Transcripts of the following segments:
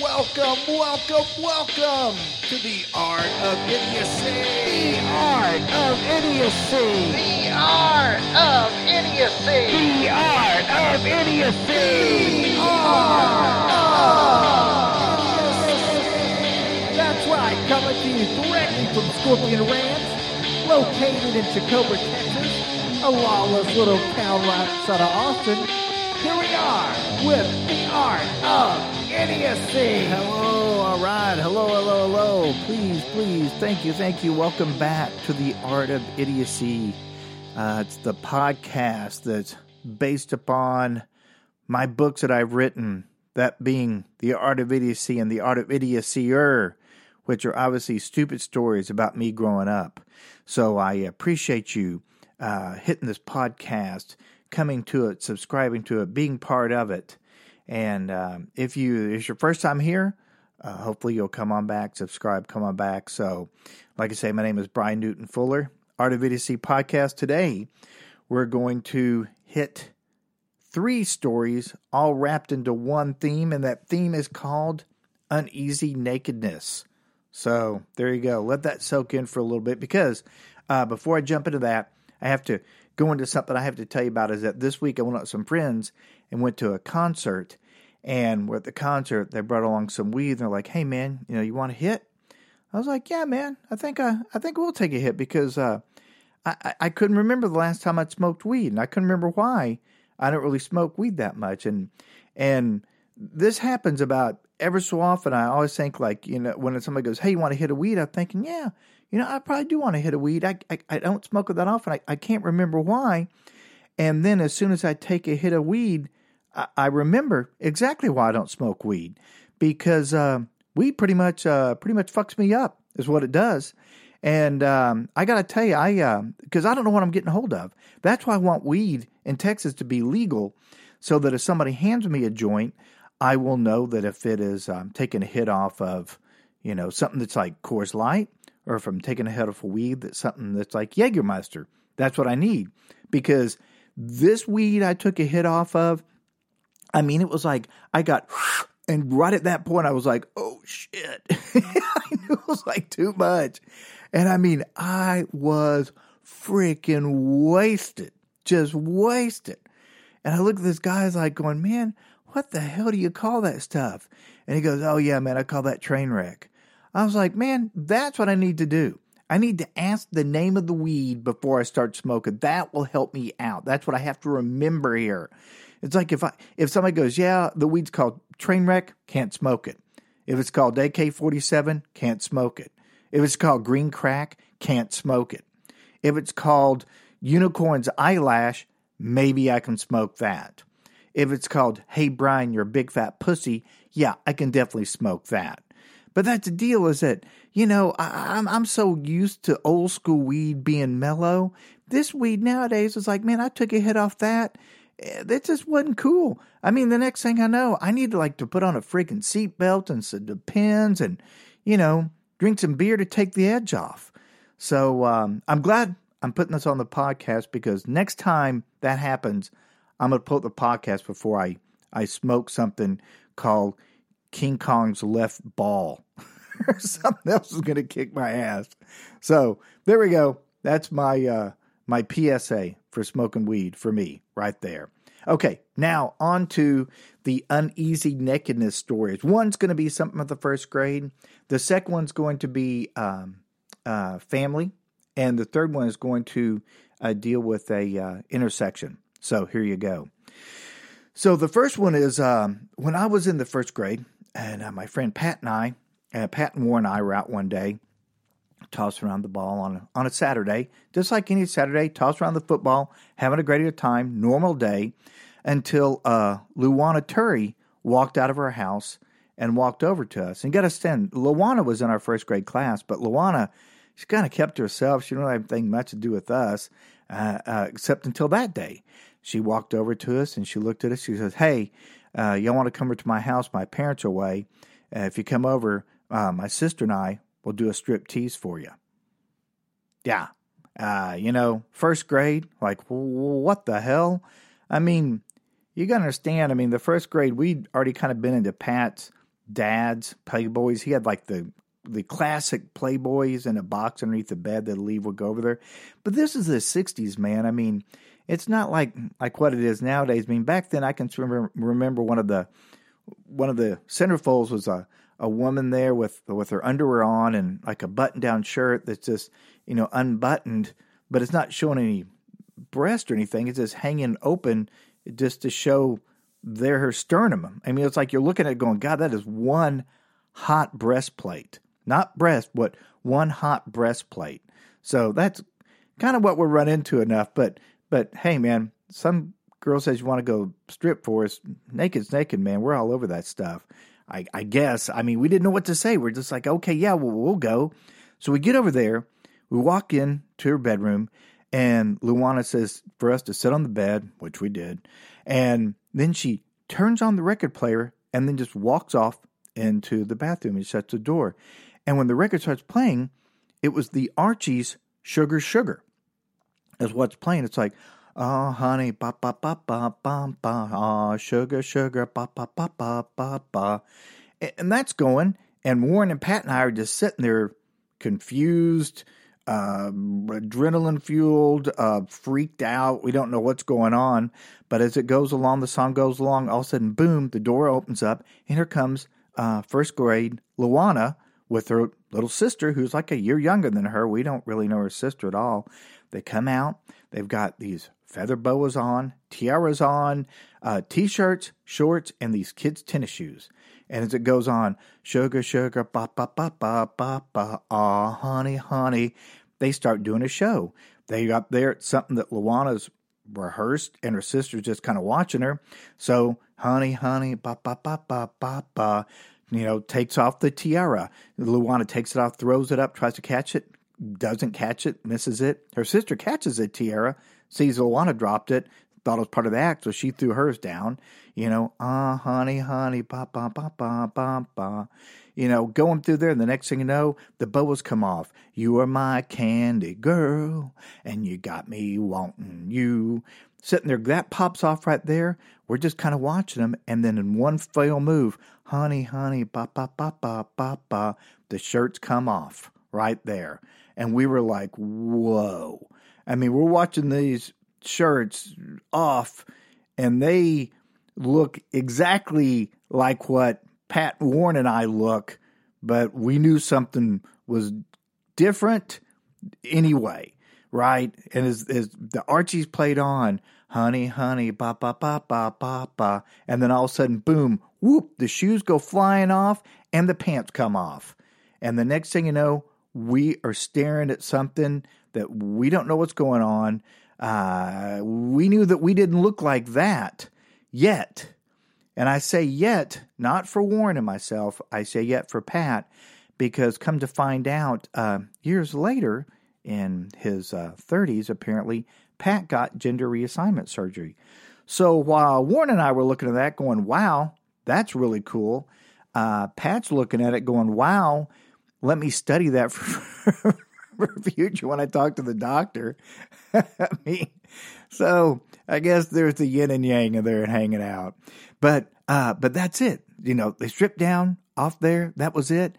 Welcome, welcome, welcome to the Art of Idiocy. The art of idiocy. The art of idiocy. The art of idiocy. That's right, coming to you directly from Scorpion Ranch, located in Chicopee, Texas, a lawless little town right outside of Austin. Here we are with the Art of Idiocy. Hello, all right. Hello, hello, hello. Please, please, thank you, thank you. Welcome back to the Art of Idiocy. Uh, it's the podcast that's based upon my books that I've written, that being The Art of Idiocy and The Art of Idiocyer, which are obviously stupid stories about me growing up. So I appreciate you uh, hitting this podcast, coming to it, subscribing to it, being part of it. And um, if you it's your first time here, uh, hopefully you'll come on back, subscribe, come on back. So, like I say, my name is Brian Newton Fuller, Art of Idiocy podcast. Today, we're going to hit three stories all wrapped into one theme, and that theme is called uneasy nakedness. So there you go. Let that soak in for a little bit because uh, before I jump into that, I have to go into something I have to tell you about. Is that this week I went out with some friends and went to a concert, and we're at the concert. They brought along some weed. And they're like, "Hey man, you know, you want a hit?" I was like, "Yeah, man. I think I, I think we'll take a hit because uh, I, I, I couldn't remember the last time I'd smoked weed, and I couldn't remember why I don't really smoke weed that much, and and this happens about ever so often. I always think like you know when somebody goes, "Hey, you want to hit a weed?" I'm thinking, "Yeah, you know, I probably do want to hit a weed. I I, I don't smoke it that often. I, I can't remember why." And then as soon as I take a hit of weed, I, I remember exactly why I don't smoke weed because uh, weed pretty much uh, pretty much fucks me up is what it does. And um, I got to tell you, I because I don't know what I'm getting hold of. That's why I want weed in Texas to be legal, so that if somebody hands me a joint, I will know that if it is um, taking a hit off of, you know, something that's like Coors Light, or if I'm taking a hit off of weed that's something that's like Jägermeister. That's what I need because this weed I took a hit off of. I mean, it was like I got, and right at that point, I was like, "Oh shit!" I knew it was like too much, and I mean, I was freaking wasted, just wasted. And I look at this guy's like going, "Man, what the hell do you call that stuff?" And he goes, "Oh yeah, man, I call that train wreck." I was like, "Man, that's what I need to do." I need to ask the name of the weed before I start smoking. That will help me out. That's what I have to remember here. It's like if I if somebody goes, yeah, the weed's called train wreck, can't smoke it. If it's called AK forty seven, can't smoke it. If it's called green crack, can't smoke it. If it's called unicorn's eyelash, maybe I can smoke that. If it's called Hey Brian, you're a big fat pussy, yeah, I can definitely smoke that. But that's the deal is that, you know, I, I'm, I'm so used to old school weed being mellow. This weed nowadays is like, man, I took a hit off that. Eh, That just wasn't cool. I mean, the next thing I know, I need to like to put on a freaking seatbelt and some depends and, you know, drink some beer to take the edge off. So um, I'm glad I'm putting this on the podcast because next time that happens, I'm going to put the podcast before I, I smoke something called King Kong's left ball or something else is going to kick my ass. So there we go. That's my uh, my PSA for smoking weed for me right there. Okay, now on to the uneasy nakedness stories. One's going to be something of the first grade. The second one's going to be um, uh, family, and the third one is going to uh, deal with a uh, intersection. So here you go. So the first one is um, when I was in the first grade, and uh, my friend Pat and I, uh, Pat and Warren and I were out one day, tossing around the ball on a, on a Saturday, just like any Saturday, toss around the football, having a great time, normal day, until uh, Luana Turry walked out of her house and walked over to us. And got us stand, Luana was in our first grade class, but Luana, she kind of kept herself. She didn't have anything much to do with us, uh, uh, except until that day. She walked over to us and she looked at us. She says, "Hey, uh, y'all want to come over to my house? My parents are away. Uh, if you come over, uh, my sister and I will do a strip tease for you." Yeah, uh, you know, first grade, like what the hell? I mean, you gotta understand. I mean, the first grade we'd already kind of been into Pat's dads, playboys. He had like the the classic playboys in a box underneath the bed that Lee would go over there. But this is the '60s, man. I mean, it's not like like what it is nowadays. I mean, back then I can remember remember one of the one of the centerfolds was a a woman there with with her underwear on and like a button down shirt that's just you know unbuttoned, but it's not showing any breast or anything. It's just hanging open just to show there her sternum. I mean, it's like you're looking at it going, God, that is one hot breastplate, not breast, but one hot breastplate. So that's kind of what we're run into enough. But but hey, man, some girl says you want to go strip for us. Naked's naked, man. We're all over that stuff. I, I guess. I mean, we didn't know what to say. We're just like, okay, yeah, well, we'll go. So we get over there. We walk in to her bedroom, and Luana says for us to sit on the bed, which we did. And then she turns on the record player and then just walks off into the bathroom and shuts the door. And when the record starts playing, it was the Archies Sugar Sugar. Is what's playing. It's like, oh honey, ba ba ba ba ba ba, ah sugar sugar, ba ba ba ba ba ba, and that's going. And Warren and Pat and I are just sitting there, confused, uh, adrenaline fueled, uh, freaked out. We don't know what's going on. But as it goes along, the song goes along. All of a sudden, boom! The door opens up, and here comes uh, first grade Luana with her little sister, who's like a year younger than her. We don't really know her sister at all. They come out. They've got these feather boas on, tiaras on, uh, t-shirts, shorts, and these kids' tennis shoes. And as it goes on, sugar, sugar, ba ba ba ba ba ba, ah, honey, honey, they start doing a show. They got there it's something that Luana's rehearsed, and her sister's just kind of watching her. So, honey, honey, ba ba ba ba ba ba, you know, takes off the tiara. Luana takes it off, throws it up, tries to catch it, doesn't catch it, misses it. Her sister catches the tiara, sees Luana dropped it, thought it was part of the act, so she threw hers down. You know, ah, honey, honey, ba ba ba ba ba ba. You know, going through there, and the next thing you know, the boas come off. You are my candy girl, and you got me wanting you. Sitting there, that pops off right there. We're just kind of watching them, and then in one fail move, honey, honey, ba ba ba ba ba ba, the shirts come off right there, and we were like, whoa. I mean, we're watching these shirts off, and they look exactly like what Pat Warren and I look, but we knew something was different anyway, right? And as, as the Archies played on, honey, honey, ba ba ba ba ba ba, and then all of a sudden, boom, whoop, the shoes go flying off and the pants come off. And the next thing you know, we are staring at something that we don't know what's going on. Uh, we knew that we didn't look like that yet. And I say yet, not for Warren and myself, I say yet for Pat, because come to find out, uh, years later, in his uh, 30s, apparently, Pat got gender reassignment surgery. So while Warren and I were looking at that going, wow, that's really cool, uh, Pat's looking at it going, wow, let me study that for, for future when I talk to the doctor. I mean, so I guess there's the yin and yang of there hanging out. But uh, but that's it. You know, they stripped down off there. That was it.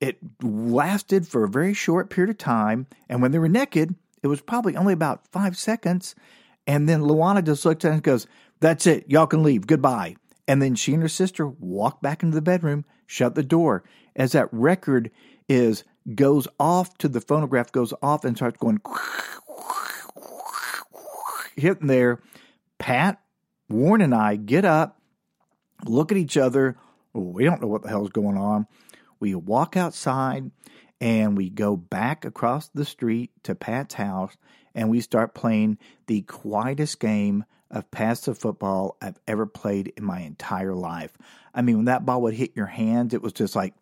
It lasted for a very short period of time, and when they were naked, it was probably only about five seconds. And then Luana just looked at and goes, "That's it. Y'all can leave. Goodbye." And then she and her sister walked back into the bedroom, shut the door. As that record is goes off to the phonograph goes off and starts going hitting there. Pat, Warren, and I get up, look at each other. Oh, we don't know what the hell's going on. We walk outside and we go back across the street to Pat's house and we start playing the quietest game of passive football I've ever played in my entire life. I mean, when that ball would hit your hands, it was just like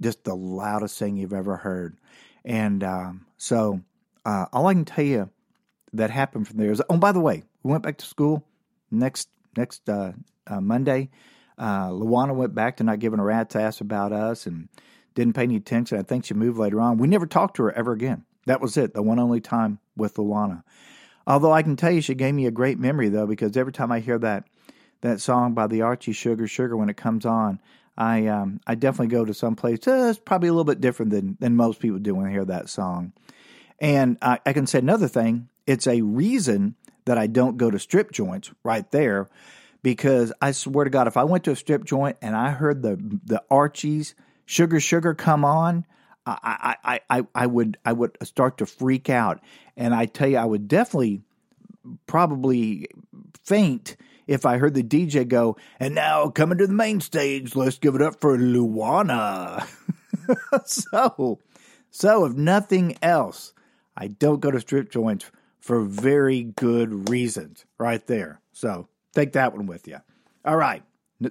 just the loudest thing you've ever heard. And um, so, uh, all I can tell you that happened from there is oh, by the way, we went back to school next next uh, uh, Monday. Uh, Luana went back to not giving a rat's ass about us and didn't pay any attention. I think she moved later on. We never talked to her ever again. That was it, the one only time with Luana. Although I can tell you, she gave me a great memory though, because every time I hear that that song by the Archie Sugar Sugar when it comes on, I um, I definitely go to some place. Uh, it's probably a little bit different than than most people do when they hear that song. And I, I can say another thing. It's a reason that I don't go to strip joints right there, because I swear to God, if I went to a strip joint and I heard the the Archies Sugar Sugar come on, I I I I would I would start to freak out, and I tell you, I would definitely probably faint if I heard the DJ go, and now coming to the main stage, let's give it up for Luana. so, so if nothing else, I don't go to strip joints for very good reasons right there. So take that one with you. All right.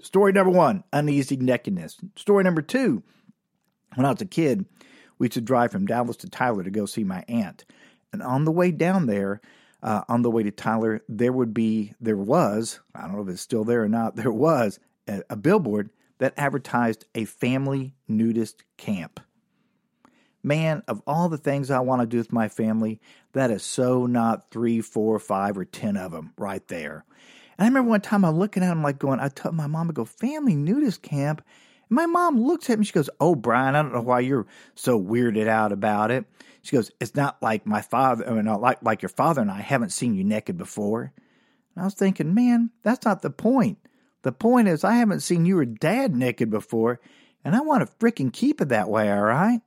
Story number one, uneasy nakedness. Story number two, when I was a kid, we used to drive from Dallas to Tyler to go see my aunt. And on the way down there, uh, on the way to Tyler, there would be, there was, I don't know if it's still there or not, there was a, a billboard that advertised a family nudist camp. Man, of all the things I want to do with my family, that is so not three, four, five, or ten of them right there. And I remember one time I'm looking at them like going, I told my mom, to go, family nudist camp. My mom looks at me, she goes, Oh, Brian, I don't know why you're so weirded out about it. She goes, It's not like my father, I not like, like your father and I haven't seen you naked before. And I was thinking, man, that's not the point. The point is, I haven't seen you or dad naked before, and I want to freaking keep it that way, all right?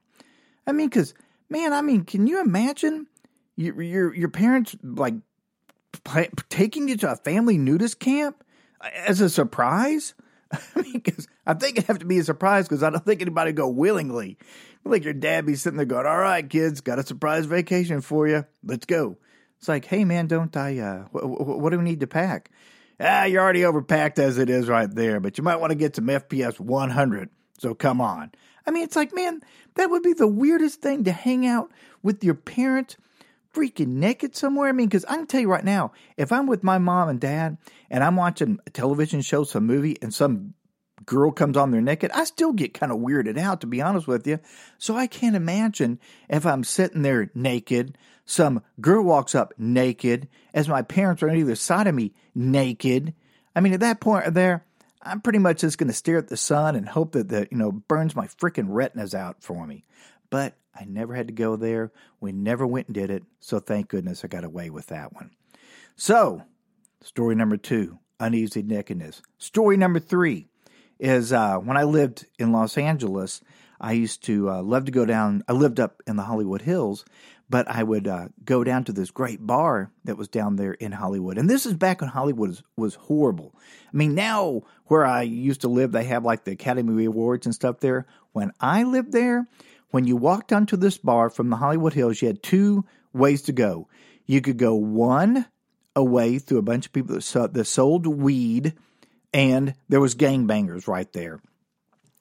I mean, because, man, I mean, can you imagine your, your, your parents, like, taking you to a family nudist camp uh, as a surprise? I because I think it'd have to be a surprise because I don't think anybody go willingly like your dad be sitting there going, "All right, kids, got a surprise vacation for you. Let's go." It's like, "Hey, man, don't I? Uh, wh- what do we need to pack?" Ah, you're already overpacked as it is right there, but you might want to get some FPS 100. So come on. I mean, it's like, man, that would be the weirdest thing to hang out with your parents freaking naked somewhere. I mean, because I can tell you right now, if I'm with my mom and dad and I'm watching a television show, some movie, and some girl comes on there naked, I still get kind of weirded out, to be honest with you. So I can't imagine if I'm sitting there naked, some girl walks up naked, as my parents are on either side of me naked. I mean, at that point there, I'm pretty much just going to stare at the sun and hope that the, you know, burns my freaking retinas out for me. But I never had to go there. We never went and did it. So thank goodness I got away with that one. So, story number two uneasy nakedness. Story number three is uh, when I lived in Los Angeles, I used to uh, love to go down. I lived up in the Hollywood Hills, but I would uh, go down to this great bar that was down there in Hollywood. And this is back when Hollywood was, was horrible. I mean, now where I used to live, they have like the Academy Awards and stuff there. When I lived there, when you walked onto this bar from the Hollywood Hills, you had two ways to go. You could go one away through a bunch of people that, sold, weed and there was gangbangers right there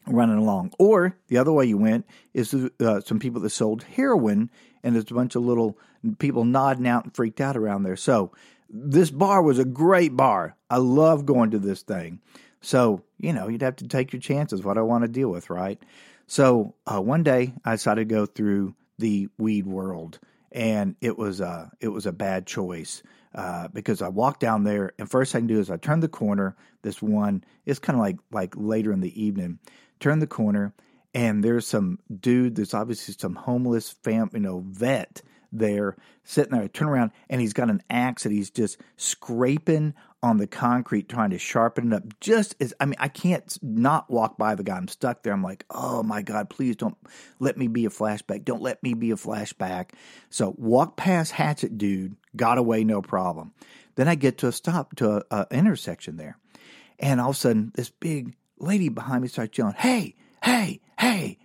running along. Or the other way you went is uh, some people that sold heroin, and there's a bunch of little people nodding out and freaked out around there. So this bar was a great bar. I love going to this thing. So you know you'd have to take your chances. What I want to deal with, right? So uh, one day I decided to go through the weed world, and it was a uh, it was a bad choice uh, because I walked down there, and first I can do is I turn the corner. This one is kind of like like later in the evening. Turn the corner, and there's some dude. There's obviously some homeless fam, you know, vet there sitting there. I turn around, and he's got an axe that he's just scraping on the concrete, trying to sharpen it up. Just as I mean, I can't not walk by the guy. I'm stuck there. I'm like, oh my god, please don't let me be a flashback. Don't let me be a flashback. So walk past Hatchet Dude, got away no problem. Then I get to a stop to a, intersection there, and all of a sudden this big lady behind me starts yelling, "Hey, hey, hey!"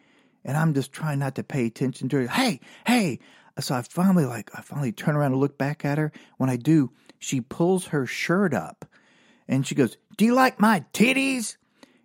And I'm just trying not to pay attention to her. Hey, hey! So I finally like I finally turn around and look back at her. When I do, she pulls her shirt up and she goes, Do you like my titties?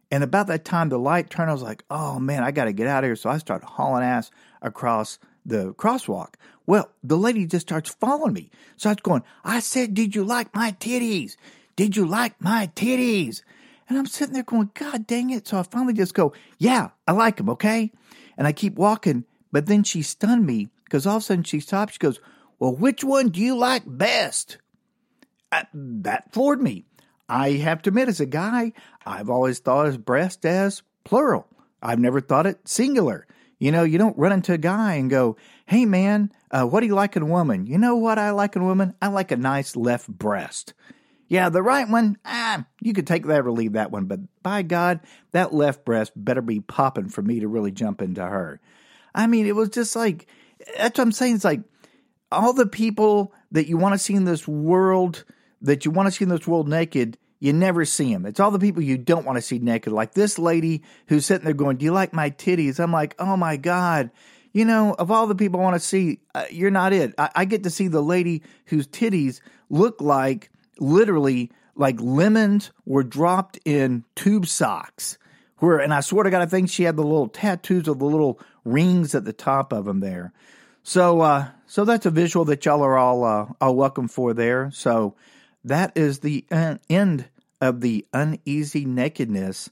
And about that time, the light turned. I was like, Oh man, I got to get out of here. So I start hauling ass across the crosswalk. Well, the lady just starts following me. So I was going, I said, Did you like my titties? Did you like my titties? And I'm sitting there going, God dang it. So I finally just go, Yeah, I like them, okay? And I keep walking. But then she stunned me because all of a sudden she stops. She goes, Well, which one do you like best? that floored me. I have to admit, as a guy, I've always thought his breast as plural. I've never thought it singular. You know, you don't run into a guy and go, hey man, uh, what do you like in a woman? You know what I like in a woman? I like a nice left breast. Yeah, the right one, ah, you could take that or leave that one, but by God, that left breast better be popping for me to really jump into her. I mean, it was just like, that's what I'm saying. It's like all the people that you want to see in this world, that you want to see in this world naked, you never see them. It's all the people you don't want to see naked. Like this lady who's sitting there going, Do you like my titties? I'm like, Oh my God. You know, of all the people I want to see, uh, you're not it. I, I get to see the lady whose titties look like literally like lemons were dropped in tube socks. Where, and I swear to God, I think she had the little tattoos of the little rings at the top of them there. So, uh, so that's a visual that y'all are all, uh, all welcome for there. So that is the end of the Uneasy Nakedness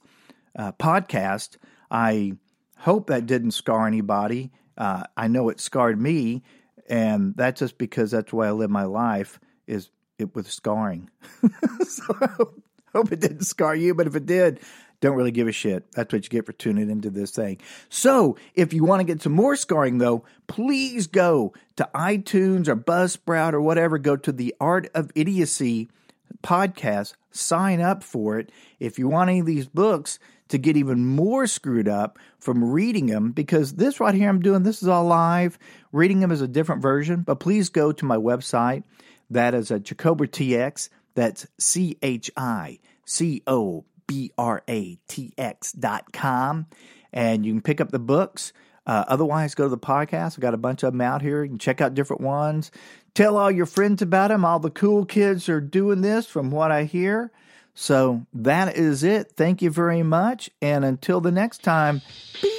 uh, podcast. I hope that didn't scar anybody. Uh, I know it scarred me, and that's just because that's the way I live my life is it with scarring. so I hope, hope it didn't scar you, but if it did, don't really give a shit. That's what you get for tuning into this thing. So, if you want to get some more scarring, though, please go to iTunes or Buzzsprout or whatever. Go to the Art of Idiocy podcast. Sign up for it. If you want any of these books to get even more screwed up from reading them, because this right here I'm doing, this is all live. Reading them is a different version, but please go to my website that is a Chicobra TX. That's C H I C O B R A T X dot com. And you can pick up the books. Uh, otherwise, go to the podcast. We've got a bunch of them out here. You can check out different ones. Tell all your friends about them. All the cool kids are doing this from what I hear. So that is it. Thank you very much. And until the next time, peace.